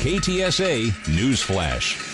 KTSA News Flash.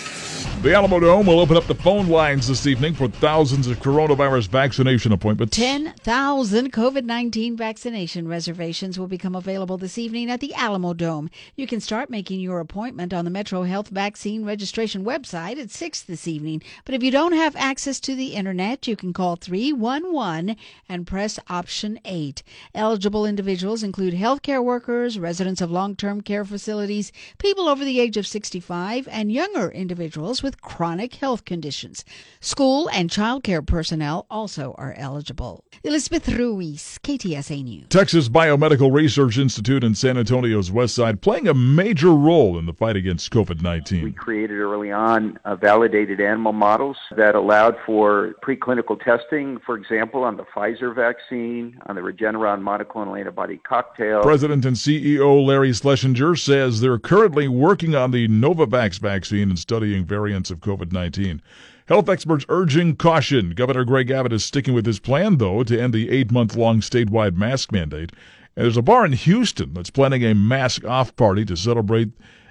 The Alamodome will open up the phone lines this evening for thousands of coronavirus vaccination appointments. 10,000 COVID 19 vaccination reservations will become available this evening at the Alamodome. You can start making your appointment on the Metro Health Vaccine Registration website at 6 this evening. But if you don't have access to the internet, you can call 311 and press option 8. Eligible individuals include healthcare workers, residents of long term care facilities, people over the age of 65, and younger individuals with chronic health conditions. School and child care personnel also are eligible. Elizabeth Ruiz, KTSA News. Texas Biomedical Research Institute in San Antonio's west side playing a major role in the fight against COVID 19. We created early on uh, validated animal models that allowed for preclinical testing, for example, on the Pfizer vaccine, on the Regeneron monoclonal antibody cocktail. President and CEO Larry Schlesinger says they're currently working on the Novavax vaccine and studying variants of COVID 19. Health experts urging caution. Governor Greg Abbott is sticking with his plan, though, to end the eight month long statewide mask mandate. And there's a bar in Houston that's planning a mask off party to celebrate,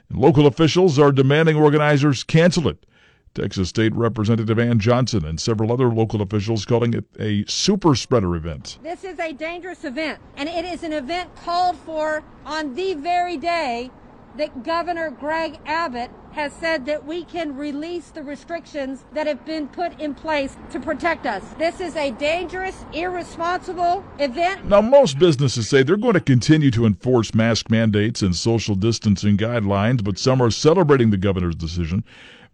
and local officials are demanding organizers cancel it. Texas State Representative Ann Johnson and several other local officials calling it a super spreader event. This is a dangerous event, and it is an event called for on the very day that Governor Greg Abbott has said that we can release the restrictions that have been put in place to protect us. This is a dangerous, irresponsible event. Now, most businesses say they're going to continue to enforce mask mandates and social distancing guidelines, but some are celebrating the governor's decision.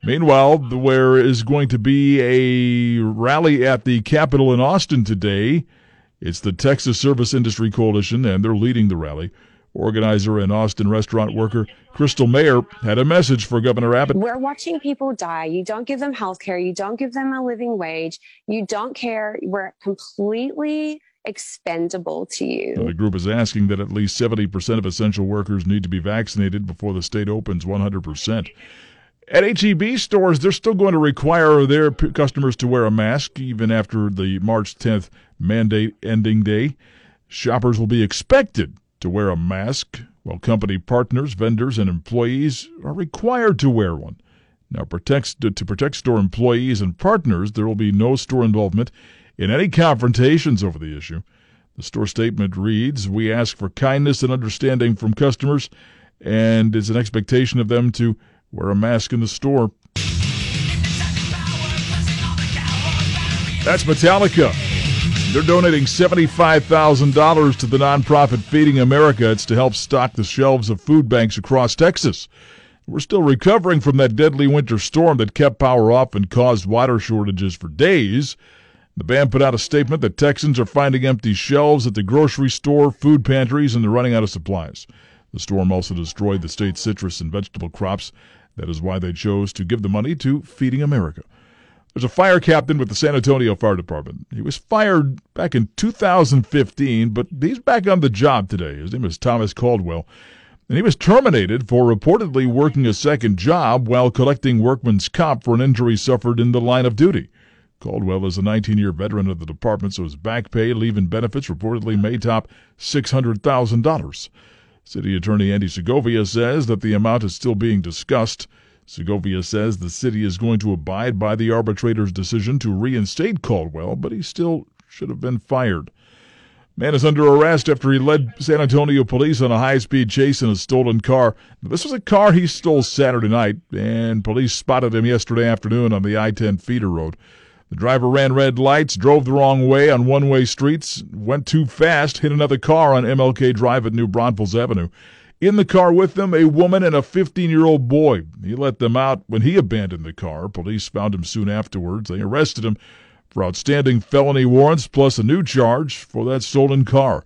Meanwhile, there is going to be a rally at the Capitol in Austin today. It's the Texas Service Industry Coalition, and they're leading the rally. Organizer and Austin restaurant worker Crystal Mayer had a message for Governor Abbott. We're watching people die. You don't give them health care. You don't give them a living wage. You don't care. We're completely expendable to you. The group is asking that at least 70% of essential workers need to be vaccinated before the state opens 100%. At HEB stores, they're still going to require their customers to wear a mask even after the March 10th mandate ending day. Shoppers will be expected to wear a mask, while company partners, vendors, and employees are required to wear one. Now, to protect store employees and partners, there will be no store involvement in any confrontations over the issue. The store statement reads We ask for kindness and understanding from customers, and it's an expectation of them to wear a mask in the store. That's Metallica. They're donating $75,000 to the nonprofit Feeding America. It's to help stock the shelves of food banks across Texas. We're still recovering from that deadly winter storm that kept power off and caused water shortages for days. The band put out a statement that Texans are finding empty shelves at the grocery store, food pantries, and they're running out of supplies. The storm also destroyed the state's citrus and vegetable crops. That is why they chose to give the money to Feeding America. There's a fire captain with the San Antonio Fire Department. He was fired back in 2015, but he's back on the job today. His name is Thomas Caldwell. And he was terminated for reportedly working a second job while collecting workman's comp for an injury suffered in the line of duty. Caldwell is a 19 year veteran of the department, so his back pay, leave, and benefits reportedly may top $600,000. City Attorney Andy Segovia says that the amount is still being discussed. Segovia says the city is going to abide by the arbitrator's decision to reinstate Caldwell, but he still should have been fired. Man is under arrest after he led San Antonio police on a high speed chase in a stolen car. This was a car he stole Saturday night, and police spotted him yesterday afternoon on the I 10 feeder road. The driver ran red lights, drove the wrong way on one way streets, went too fast, hit another car on MLK Drive at New Braunfels Avenue. In the car with them, a woman and a 15 year old boy. He let them out when he abandoned the car. Police found him soon afterwards. They arrested him for outstanding felony warrants plus a new charge for that stolen car.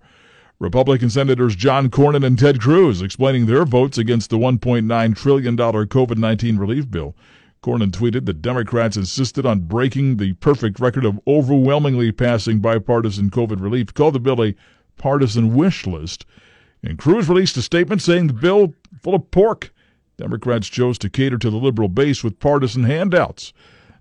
Republican Senators John Cornyn and Ted Cruz explaining their votes against the $1.9 trillion COVID 19 relief bill. Cornyn tweeted that Democrats insisted on breaking the perfect record of overwhelmingly passing bipartisan COVID relief, called the bill a partisan wish list. And Cruz released a statement saying the bill full of pork. Democrats chose to cater to the liberal base with partisan handouts.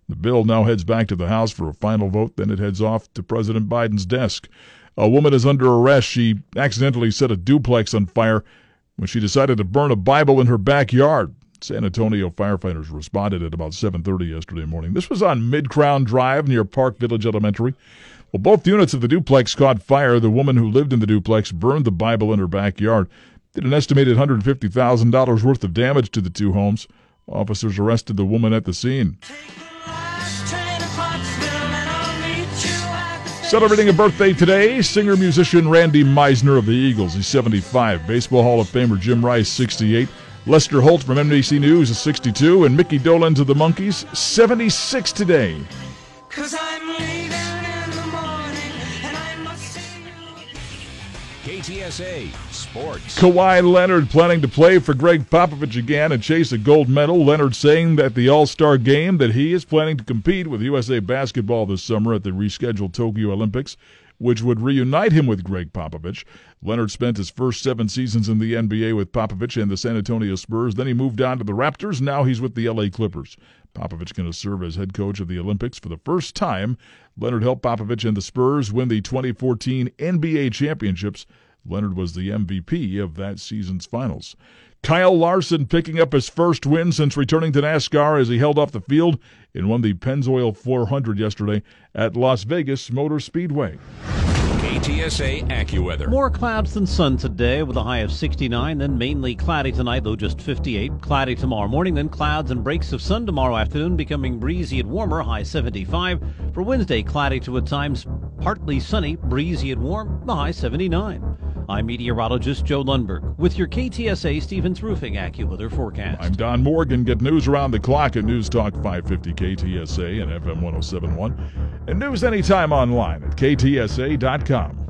The bill now heads back to the House for a final vote, then it heads off to President Biden's desk. A woman is under arrest. She accidentally set a duplex on fire when she decided to burn a Bible in her backyard. San Antonio firefighters responded at about 7:30 yesterday morning. This was on Mid-Crown Drive near Park Village Elementary. Well, both units of the duplex caught fire. The woman who lived in the duplex burned the Bible in her backyard. Did an estimated $150,000 worth of damage to the two homes. Officers arrested the woman at the scene. Celebrating a birthday today, singer musician Randy Meisner of the Eagles. He's 75. Baseball Hall of Famer Jim Rice, 68. Lester Holt from NBC News is 62. And Mickey Dolenz of the Monkees, 76 today. KTSA Sports. Kawhi Leonard planning to play for Gregg Popovich again and chase a gold medal. Leonard saying that the All Star game that he is planning to compete with USA Basketball this summer at the rescheduled Tokyo Olympics, which would reunite him with Gregg Popovich. Leonard spent his first seven seasons in the NBA with Popovich and the San Antonio Spurs. Then he moved on to the Raptors. Now he's with the LA Clippers. Popovich going to serve as head coach of the Olympics for the first time. Leonard helped Popovich and the Spurs win the 2014 NBA championships. Leonard was the MVP of that season's finals. Kyle Larson picking up his first win since returning to NASCAR as he held off the field and won the Pennzoil 400 yesterday at Las Vegas Motor Speedway. KTSA AccuWeather. More clouds than sun today with a high of 69, then mainly cloudy tonight, though just 58. Cloudy tomorrow morning, then clouds and breaks of sun tomorrow afternoon, becoming breezy and warmer, high 75. For Wednesday, cloudy to at times partly sunny, breezy and warm, the high 79. I'm meteorologist Joe Lundberg with your KTSA Stevens Roofing AccuWeather forecast. I'm Don Morgan. Get news around the clock at News Talk 550 KTSA and FM 1071. And news anytime online at ktsa.com.